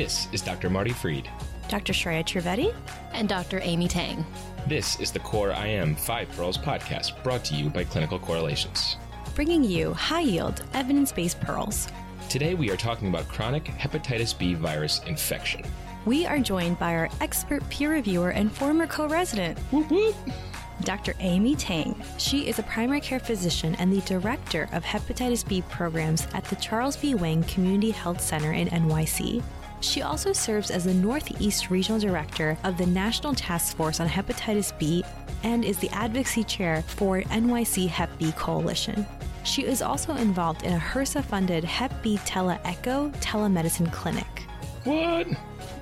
This is Dr. Marty Fried. Dr. Shreya Trivedi. And Dr. Amy Tang. This is the Core IM 5 Pearls podcast brought to you by Clinical Correlations. Bringing you high yield, evidence based pearls. Today we are talking about chronic hepatitis B virus infection. We are joined by our expert peer reviewer and former co resident. Whoop, whoop. Dr. Amy Tang. She is a primary care physician and the director of hepatitis B programs at the Charles B. Wang Community Health Center in NYC. She also serves as the Northeast Regional Director of the National Task Force on Hepatitis B and is the advocacy chair for NYC Hep B Coalition. She is also involved in a HRSA funded Hep B Tele Echo telemedicine clinic. What?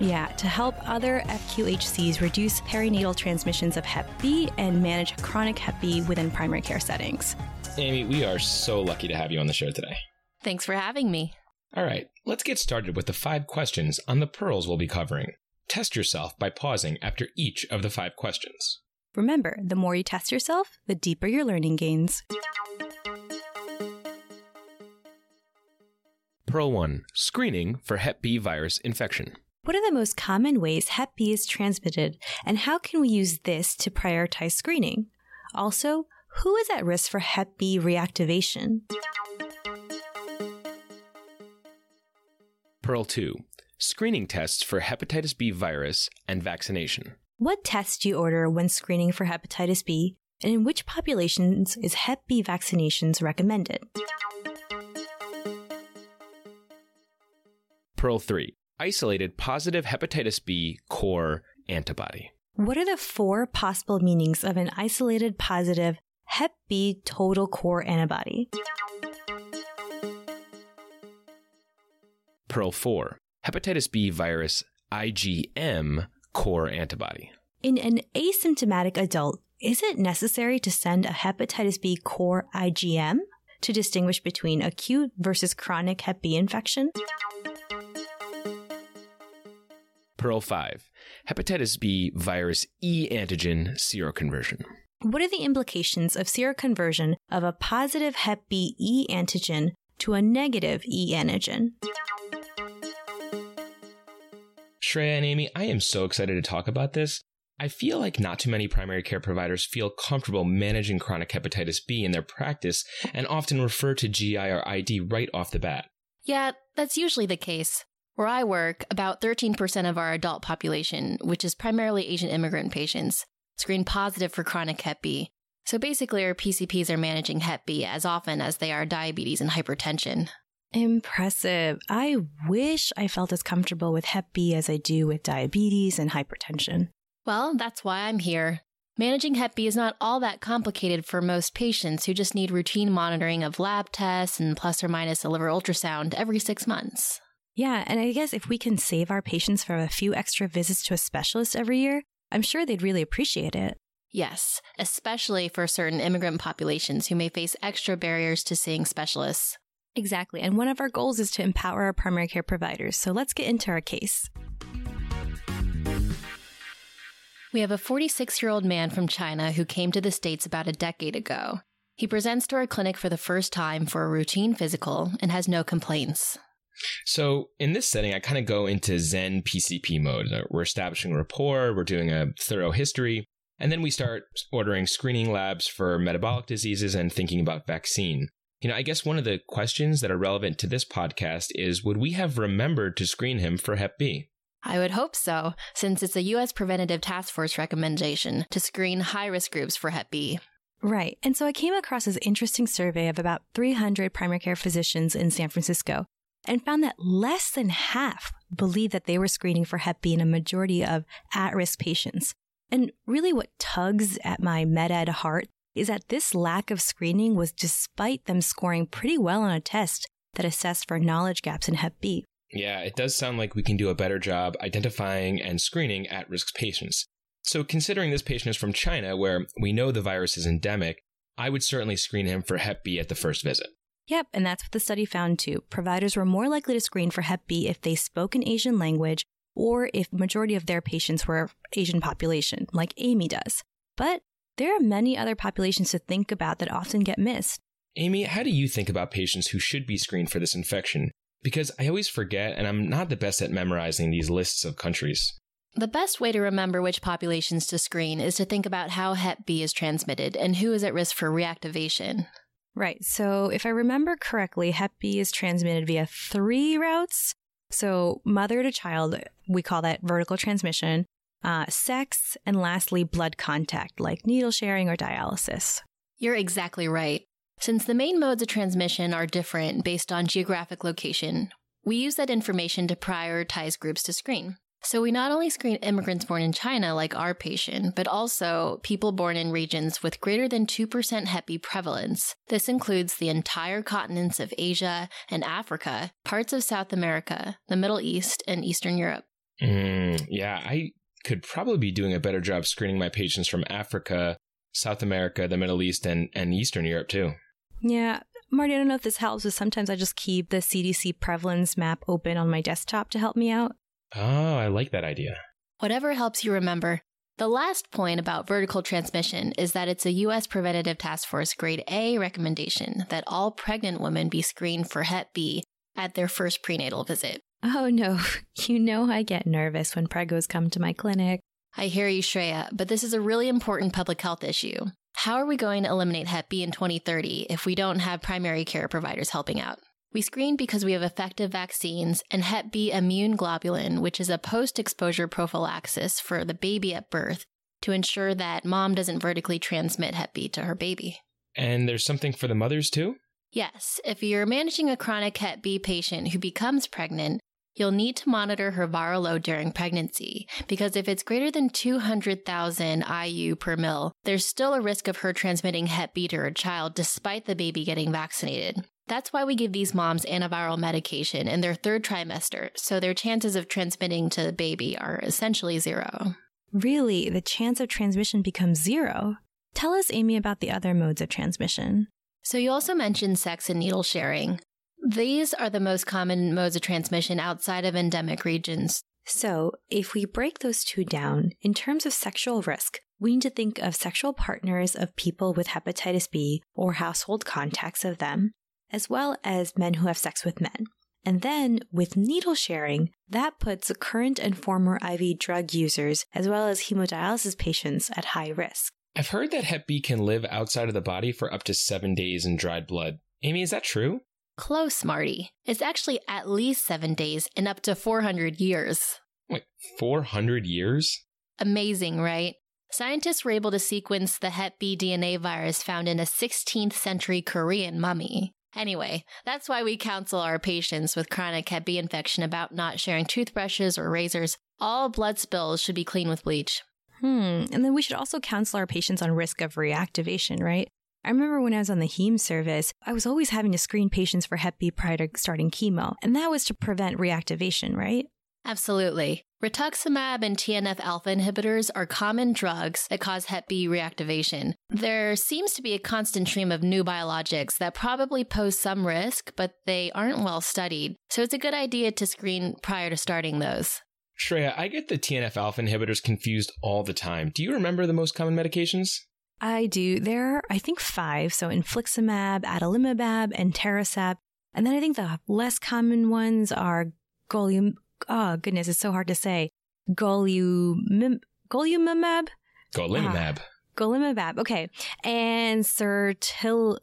Yeah, to help other FQHCs reduce perinatal transmissions of Hep B and manage chronic Hep B within primary care settings. Amy, we are so lucky to have you on the show today. Thanks for having me. All right, let's get started with the five questions on the pearls we'll be covering. Test yourself by pausing after each of the five questions. Remember, the more you test yourself, the deeper your learning gains. Pearl 1 Screening for Hep B virus infection. What are the most common ways Hep B is transmitted, and how can we use this to prioritize screening? Also, who is at risk for Hep B reactivation? Pearl 2 Screening tests for hepatitis B virus and vaccination. What tests do you order when screening for hepatitis B, and in which populations is Hep B vaccinations recommended? Pearl 3 Isolated positive hepatitis B core antibody. What are the four possible meanings of an isolated positive Hep B total core antibody? Pearl 4 Hepatitis B virus IgM core antibody. In an asymptomatic adult, is it necessary to send a hepatitis B core IgM to distinguish between acute versus chronic Hep B infection? Pearl 5 Hepatitis B virus E antigen seroconversion. What are the implications of seroconversion of a positive Hep B E antigen to a negative E antigen? Shreya and Amy, I am so excited to talk about this. I feel like not too many primary care providers feel comfortable managing chronic hepatitis B in their practice and often refer to GI or ID right off the bat. Yeah, that's usually the case. Where I work, about 13% of our adult population, which is primarily Asian immigrant patients, screen positive for chronic Hep B. So basically, our PCPs are managing Hep B as often as they are diabetes and hypertension. Impressive. I wish I felt as comfortable with Hep B as I do with diabetes and hypertension. Well, that's why I'm here. Managing Hep B is not all that complicated for most patients who just need routine monitoring of lab tests and plus or minus a liver ultrasound every six months. Yeah, and I guess if we can save our patients from a few extra visits to a specialist every year, I'm sure they'd really appreciate it. Yes, especially for certain immigrant populations who may face extra barriers to seeing specialists. Exactly. And one of our goals is to empower our primary care providers. So let's get into our case. We have a 46 year old man from China who came to the States about a decade ago. He presents to our clinic for the first time for a routine physical and has no complaints. So, in this setting, I kind of go into Zen PCP mode. We're establishing rapport, we're doing a thorough history, and then we start ordering screening labs for metabolic diseases and thinking about vaccine. You know, I guess one of the questions that are relevant to this podcast is would we have remembered to screen him for Hep B? I would hope so, since it's a U.S. Preventative Task Force recommendation to screen high risk groups for Hep B. Right. And so I came across this interesting survey of about 300 primary care physicians in San Francisco and found that less than half believed that they were screening for Hep B in a majority of at risk patients. And really what tugs at my med ed heart is that this lack of screening was despite them scoring pretty well on a test that assessed for knowledge gaps in Hep B. Yeah, it does sound like we can do a better job identifying and screening at risk patients. So, considering this patient is from China, where we know the virus is endemic, I would certainly screen him for Hep B at the first visit. Yep, and that's what the study found too. Providers were more likely to screen for Hep B if they spoke an Asian language or if majority of their patients were Asian population, like Amy does. But there are many other populations to think about that often get missed. Amy, how do you think about patients who should be screened for this infection? Because I always forget, and I'm not the best at memorizing these lists of countries. The best way to remember which populations to screen is to think about how Hep B is transmitted and who is at risk for reactivation. Right. So, if I remember correctly, Hep B is transmitted via three routes. So, mother to child, we call that vertical transmission, uh, sex, and lastly, blood contact, like needle sharing or dialysis. You're exactly right. Since the main modes of transmission are different based on geographic location, we use that information to prioritize groups to screen. So we not only screen immigrants born in China like our patient, but also people born in regions with greater than 2% Hep B prevalence. This includes the entire continents of Asia and Africa, parts of South America, the Middle East, and Eastern Europe. Mm, yeah, I could probably be doing a better job screening my patients from Africa, South America, the Middle East, and, and Eastern Europe too. Yeah. Marty, I don't know if this helps, but sometimes I just keep the CDC prevalence map open on my desktop to help me out. Oh, I like that idea. Whatever helps you remember. The last point about vertical transmission is that it's a U.S. Preventative Task Force Grade A recommendation that all pregnant women be screened for Hep B at their first prenatal visit. Oh no, you know I get nervous when pregos come to my clinic. I hear you, Shreya, but this is a really important public health issue. How are we going to eliminate Hep B in 2030 if we don't have primary care providers helping out? We screen because we have effective vaccines and Hep B immune globulin, which is a post exposure prophylaxis for the baby at birth to ensure that mom doesn't vertically transmit Hep B to her baby. And there's something for the mothers too? Yes, if you're managing a chronic Hep B patient who becomes pregnant, you'll need to monitor her viral load during pregnancy because if it's greater than 200,000 IU per mil, there's still a risk of her transmitting Hep B to her child despite the baby getting vaccinated. That's why we give these moms antiviral medication in their third trimester, so their chances of transmitting to the baby are essentially zero. Really, the chance of transmission becomes zero. Tell us, Amy, about the other modes of transmission. So, you also mentioned sex and needle sharing. These are the most common modes of transmission outside of endemic regions. So, if we break those two down, in terms of sexual risk, we need to think of sexual partners of people with hepatitis B or household contacts of them, as well as men who have sex with men. And then with needle sharing, that puts current and former IV drug users, as well as hemodialysis patients, at high risk. I've heard that Hep B can live outside of the body for up to seven days in dried blood. Amy, is that true? Close, Marty. It's actually at least seven days and up to 400 years. Wait, 400 years? Amazing, right? Scientists were able to sequence the Hep B DNA virus found in a 16th century Korean mummy. Anyway, that's why we counsel our patients with chronic Hep B infection about not sharing toothbrushes or razors. All blood spills should be clean with bleach. Hmm. And then we should also counsel our patients on risk of reactivation, right? I remember when I was on the heme service, I was always having to screen patients for Hep B prior to starting chemo, and that was to prevent reactivation, right? Absolutely. Rituximab and TNF alpha inhibitors are common drugs that cause Hep B reactivation. There seems to be a constant stream of new biologics that probably pose some risk, but they aren't well studied. So it's a good idea to screen prior to starting those. Shreya, I get the TNF alpha inhibitors confused all the time. Do you remember the most common medications? I do. There are, I think, five. So infliximab, adalimumab, and etanercept. And then I think the less common ones are golium, oh goodness, it's so hard to say. Golimumab? Golimumab? Golimumab. Ah, golimumab. Okay. And Sertil,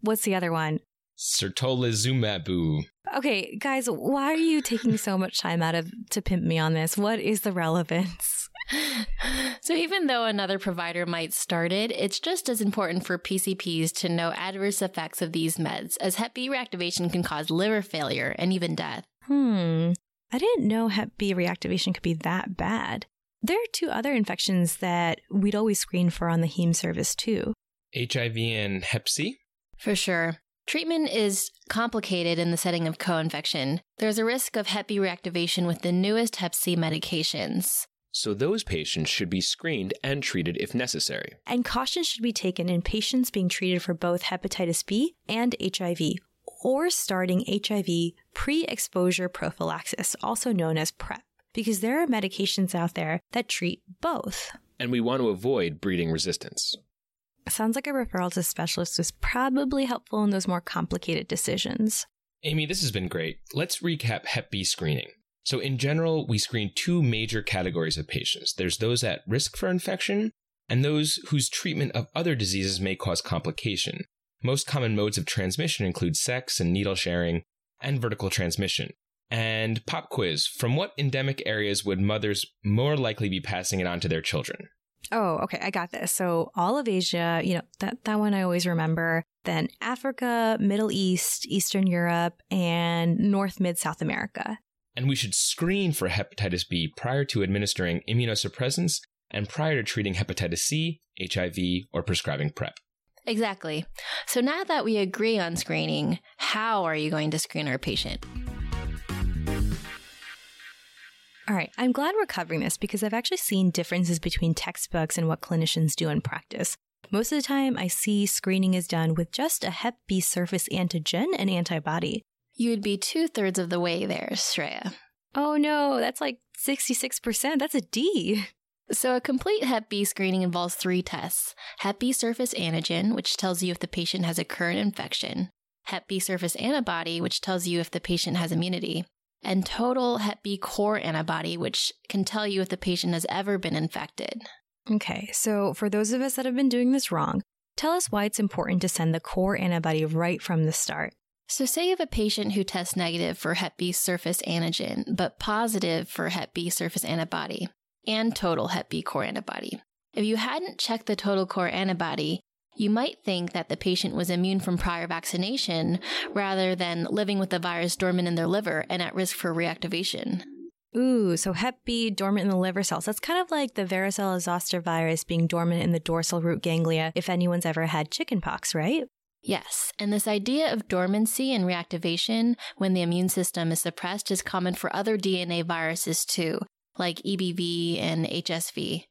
what's the other one? Certolizumab. Okay, guys, why are you taking so much time out of to pimp me on this? What is the relevance? so even though another provider might start it, it's just as important for PCPs to know adverse effects of these meds, as Hep B reactivation can cause liver failure and even death. Hmm. I didn't know Hep B reactivation could be that bad. There are two other infections that we'd always screen for on the heme service too. HIV and Hep C? For sure. Treatment is complicated in the setting of co infection. There's a risk of Hep B reactivation with the newest Hep C medications. So those patients should be screened and treated if necessary. And caution should be taken in patients being treated for both hepatitis B and HIV or starting HIV pre exposure prophylaxis, also known as PrEP, because there are medications out there that treat both. And we want to avoid breeding resistance. Sounds like a referral to specialists is probably helpful in those more complicated decisions. Amy, this has been great. Let's recap Hep B screening. So, in general, we screen two major categories of patients there's those at risk for infection and those whose treatment of other diseases may cause complication. Most common modes of transmission include sex and needle sharing and vertical transmission. And pop quiz from what endemic areas would mothers more likely be passing it on to their children? Oh, okay, I got this. So all of Asia, you know, that, that one I always remember. Then Africa, Middle East, Eastern Europe, and North Mid South America. And we should screen for hepatitis B prior to administering immunosuppressants and prior to treating hepatitis C, HIV, or prescribing PrEP. Exactly. So now that we agree on screening, how are you going to screen our patient? All right, I'm glad we're covering this because I've actually seen differences between textbooks and what clinicians do in practice. Most of the time, I see screening is done with just a Hep B surface antigen and antibody. You would be two thirds of the way there, Shreya. Oh no, that's like 66%. That's a D. So, a complete Hep B screening involves three tests Hep B surface antigen, which tells you if the patient has a current infection, Hep B surface antibody, which tells you if the patient has immunity, and total Hep B core antibody, which can tell you if the patient has ever been infected. Okay, so for those of us that have been doing this wrong, tell us why it's important to send the core antibody right from the start. So, say you have a patient who tests negative for Hep B surface antigen, but positive for Hep B surface antibody and total Hep B core antibody. If you hadn't checked the total core antibody, you might think that the patient was immune from prior vaccination rather than living with the virus dormant in their liver and at risk for reactivation. Ooh, so Hep B dormant in the liver cells. That's kind of like the varicella zoster virus being dormant in the dorsal root ganglia if anyone's ever had chickenpox, right? Yes, and this idea of dormancy and reactivation when the immune system is suppressed is common for other DNA viruses too, like EBV and HSV.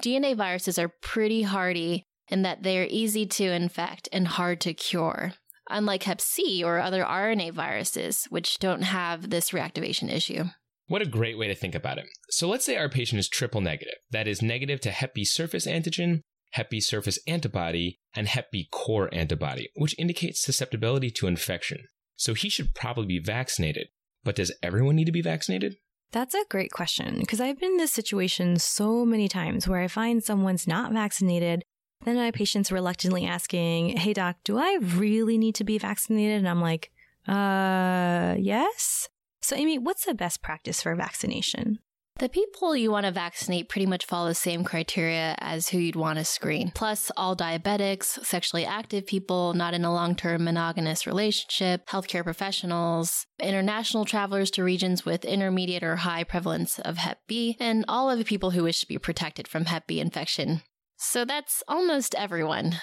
DNA viruses are pretty hardy in that they are easy to infect and hard to cure, unlike Hep C or other RNA viruses, which don't have this reactivation issue. What a great way to think about it. So let's say our patient is triple negative, that is, negative to Hep B surface antigen, Hep B surface antibody, and Hep B core antibody, which indicates susceptibility to infection. So he should probably be vaccinated. But does everyone need to be vaccinated? That's a great question because I've been in this situation so many times where I find someone's not vaccinated. Then my patient's reluctantly asking, Hey, doc, do I really need to be vaccinated? And I'm like, Uh, yes. So, Amy, what's the best practice for vaccination? The people you want to vaccinate pretty much follow the same criteria as who you'd want to screen. Plus, all diabetics, sexually active people not in a long term monogamous relationship, healthcare professionals, international travelers to regions with intermediate or high prevalence of Hep B, and all of the people who wish to be protected from Hep B infection. So that's almost everyone.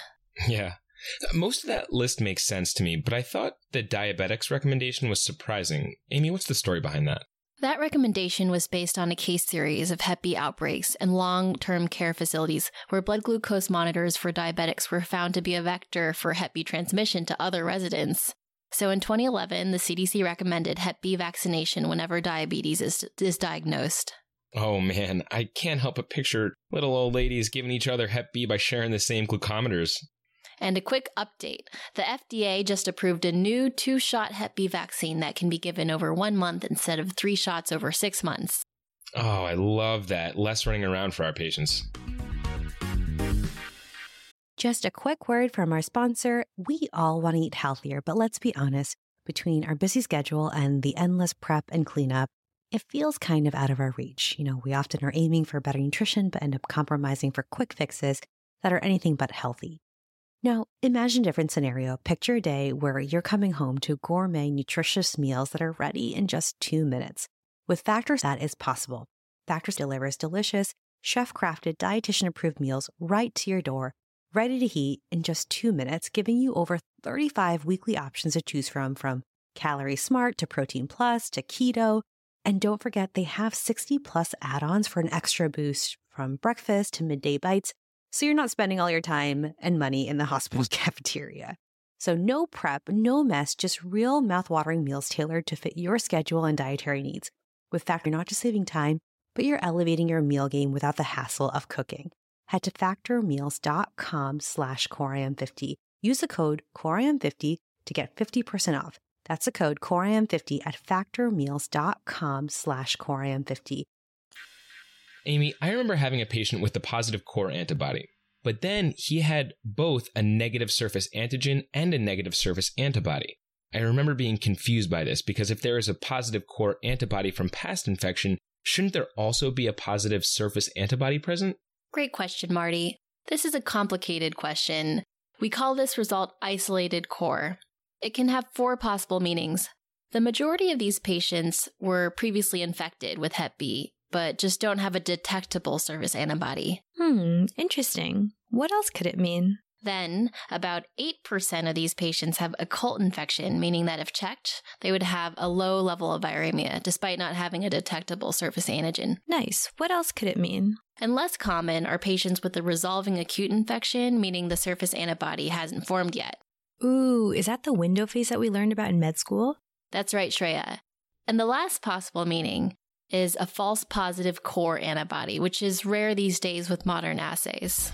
Yeah. Most of that list makes sense to me, but I thought the diabetics recommendation was surprising. Amy, what's the story behind that? That recommendation was based on a case series of Hep B outbreaks in long term care facilities where blood glucose monitors for diabetics were found to be a vector for Hep B transmission to other residents. So in 2011, the CDC recommended Hep B vaccination whenever diabetes is, is diagnosed. Oh man, I can't help but picture little old ladies giving each other Hep B by sharing the same glucometers. And a quick update the FDA just approved a new two shot Hep B vaccine that can be given over one month instead of three shots over six months. Oh, I love that. Less running around for our patients. Just a quick word from our sponsor. We all want to eat healthier, but let's be honest, between our busy schedule and the endless prep and cleanup, it feels kind of out of our reach. You know, we often are aiming for better nutrition, but end up compromising for quick fixes that are anything but healthy. Now, imagine a different scenario. Picture a day where you're coming home to gourmet, nutritious meals that are ready in just two minutes. With Factors, that is possible. Factors delivers delicious, chef crafted, dietitian approved meals right to your door, ready to heat in just two minutes, giving you over 35 weekly options to choose from, from Calorie Smart to Protein Plus to Keto. And don't forget, they have 60 plus add ons for an extra boost from breakfast to midday bites so you're not spending all your time and money in the hospital cafeteria. So no prep, no mess, just real mouthwatering meals tailored to fit your schedule and dietary needs. With Factor, not just saving time, but you're elevating your meal game without the hassle of cooking. Head to factormeals.com slash CoreIM50. Use the code CoreIM50 to get 50% off. That's the code CoreIM50 at factormeals.com slash CoreIM50. Amy, I remember having a patient with a positive core antibody, but then he had both a negative surface antigen and a negative surface antibody. I remember being confused by this because if there is a positive core antibody from past infection, shouldn't there also be a positive surface antibody present? Great question, Marty. This is a complicated question. We call this result isolated core. It can have four possible meanings. The majority of these patients were previously infected with Hep B, but just don't have a detectable surface antibody. Hmm, interesting. What else could it mean? Then, about 8% of these patients have occult infection, meaning that if checked, they would have a low level of viremia despite not having a detectable surface antigen. Nice. What else could it mean? And less common are patients with a resolving acute infection, meaning the surface antibody hasn't formed yet. Ooh, is that the window phase that we learned about in med school? That's right, Shreya. And the last possible meaning is a false positive core antibody, which is rare these days with modern assays.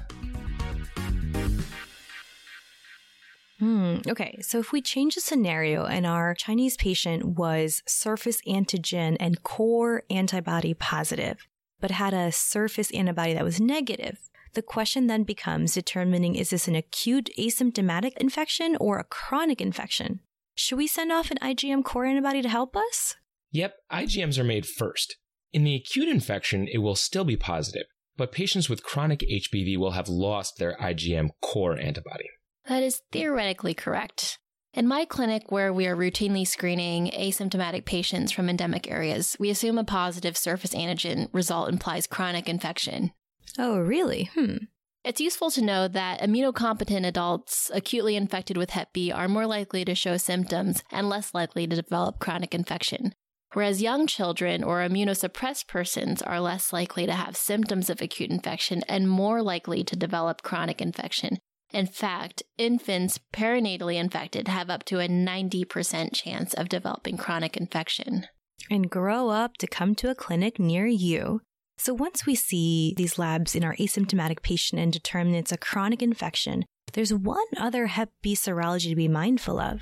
Hmm. Okay. So if we change the scenario and our Chinese patient was surface antigen and core antibody positive, but had a surface antibody that was negative, the question then becomes determining is this an acute asymptomatic infection or a chronic infection? Should we send off an IgM core antibody to help us? Yep, IgMs are made first. In the acute infection, it will still be positive, but patients with chronic HBV will have lost their IgM core antibody. That is theoretically correct. In my clinic, where we are routinely screening asymptomatic patients from endemic areas, we assume a positive surface antigen result implies chronic infection. Oh, really? Hmm. It's useful to know that immunocompetent adults acutely infected with Hep B are more likely to show symptoms and less likely to develop chronic infection, whereas young children or immunosuppressed persons are less likely to have symptoms of acute infection and more likely to develop chronic infection. In fact, infants perinatally infected have up to a 90% chance of developing chronic infection. And grow up to come to a clinic near you. So once we see these labs in our asymptomatic patient and determine it's a chronic infection, there's one other Hep B serology to be mindful of.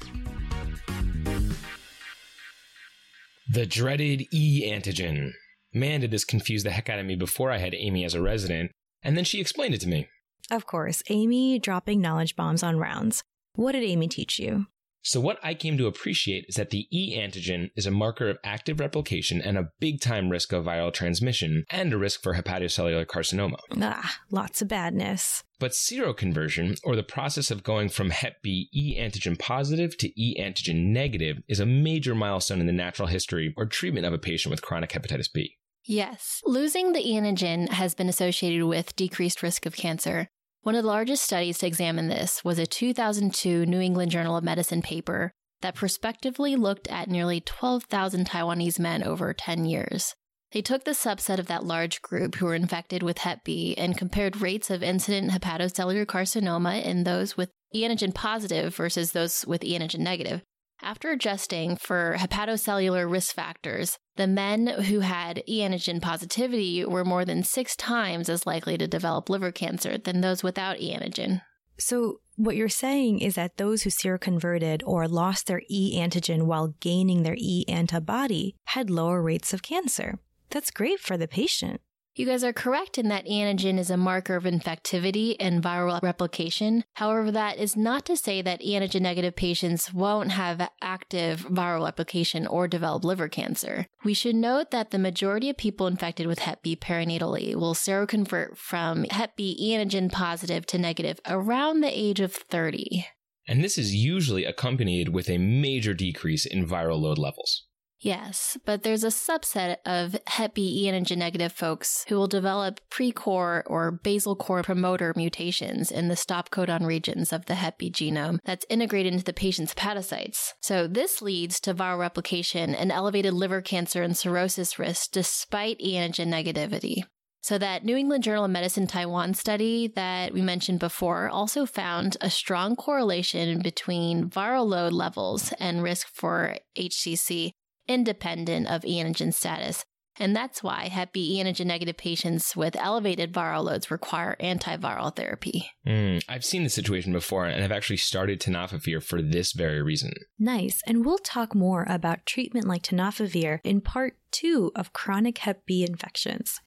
The dreaded E antigen. Man, did this confuse the heck out of me before I had Amy as a resident, and then she explained it to me. Of course, Amy dropping knowledge bombs on rounds. What did Amy teach you? So, what I came to appreciate is that the E antigen is a marker of active replication and a big time risk of viral transmission and a risk for hepatocellular carcinoma. Ah, lots of badness. But seroconversion, or the process of going from Hep B E antigen positive to E antigen negative, is a major milestone in the natural history or treatment of a patient with chronic hepatitis B. Yes, losing the antigen has been associated with decreased risk of cancer. One of the largest studies to examine this was a 2002 New England Journal of Medicine paper that prospectively looked at nearly 12,000 Taiwanese men over 10 years. They took the subset of that large group who were infected with Hep B and compared rates of incident hepatocellular carcinoma in those with e antigen positive versus those with e antigen negative. After adjusting for hepatocellular risk factors, the men who had e antigen positivity were more than six times as likely to develop liver cancer than those without e antigen. So, what you're saying is that those who seroconverted or lost their e antigen while gaining their e antibody had lower rates of cancer. That's great for the patient. You guys are correct in that antigen is a marker of infectivity and viral replication. However, that is not to say that antigen negative patients won't have active viral replication or develop liver cancer. We should note that the majority of people infected with Hep B perinatally will seroconvert from Hep B antigen positive to negative around the age of 30. And this is usually accompanied with a major decrease in viral load levels. Yes, but there's a subset of Hep B antigen negative folks who will develop pre-core or basal core promoter mutations in the stop codon regions of the Hep B genome that's integrated into the patient's hepatocytes. So this leads to viral replication and elevated liver cancer and cirrhosis risk despite antigen negativity. So, that New England Journal of Medicine Taiwan study that we mentioned before also found a strong correlation between viral load levels and risk for HCC independent of e antigen status. And that's why Hep B antigen negative patients with elevated viral loads require antiviral therapy. Mm, I've seen this situation before and I've actually started tenofovir for this very reason. Nice. And we'll talk more about treatment like tenofovir in part two of chronic Hep B infections.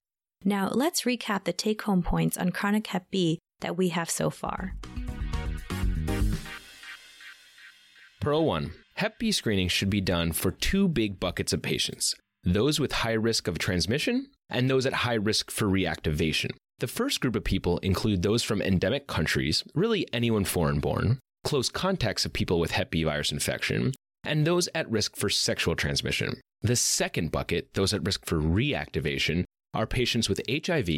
Now, let's recap the take home points on chronic Hep B that we have so far. Pearl 1 Hep B screening should be done for two big buckets of patients those with high risk of transmission and those at high risk for reactivation. The first group of people include those from endemic countries, really anyone foreign born, close contacts of people with Hep B virus infection, and those at risk for sexual transmission. The second bucket, those at risk for reactivation, are patients with HIV,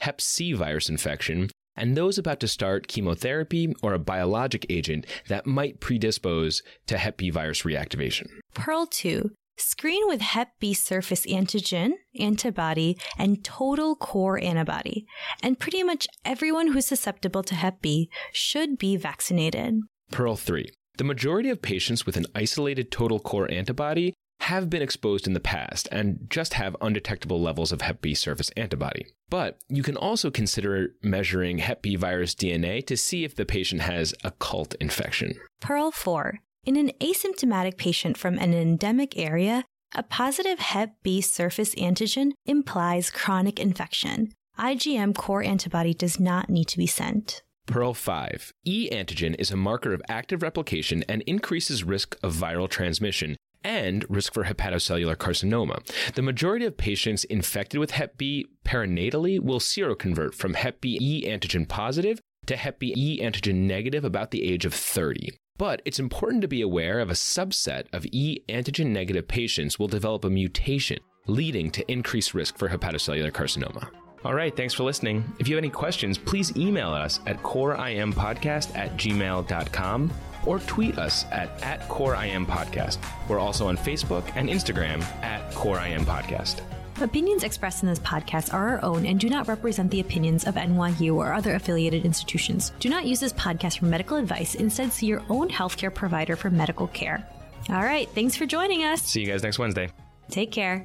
Hep C virus infection, and those about to start chemotherapy or a biologic agent that might predispose to Hep B virus reactivation. Pearl 2 Screen with Hep B surface antigen, antibody, and total core antibody. And pretty much everyone who's susceptible to Hep B should be vaccinated. Pearl 3. The majority of patients with an isolated total core antibody have been exposed in the past and just have undetectable levels of Hep B surface antibody. But you can also consider measuring Hep B virus DNA to see if the patient has occult infection. Pearl 4. In an asymptomatic patient from an endemic area, a positive Hep B surface antigen implies chronic infection. IgM core antibody does not need to be sent. Pearl 5. E antigen is a marker of active replication and increases risk of viral transmission and risk for hepatocellular carcinoma. The majority of patients infected with Hep B perinatally will seroconvert from Hep B E antigen positive to Hep B E antigen negative about the age of 30. But it's important to be aware of a subset of E antigen negative patients will develop a mutation, leading to increased risk for hepatocellular carcinoma. All right, thanks for listening. If you have any questions, please email us at coreimpodcast at gmail.com or tweet us at, at coreimpodcast. We're also on Facebook and Instagram at coreimpodcast. Opinions expressed in this podcast are our own and do not represent the opinions of NYU or other affiliated institutions. Do not use this podcast for medical advice. Instead, see your own healthcare provider for medical care. All right, thanks for joining us. See you guys next Wednesday. Take care.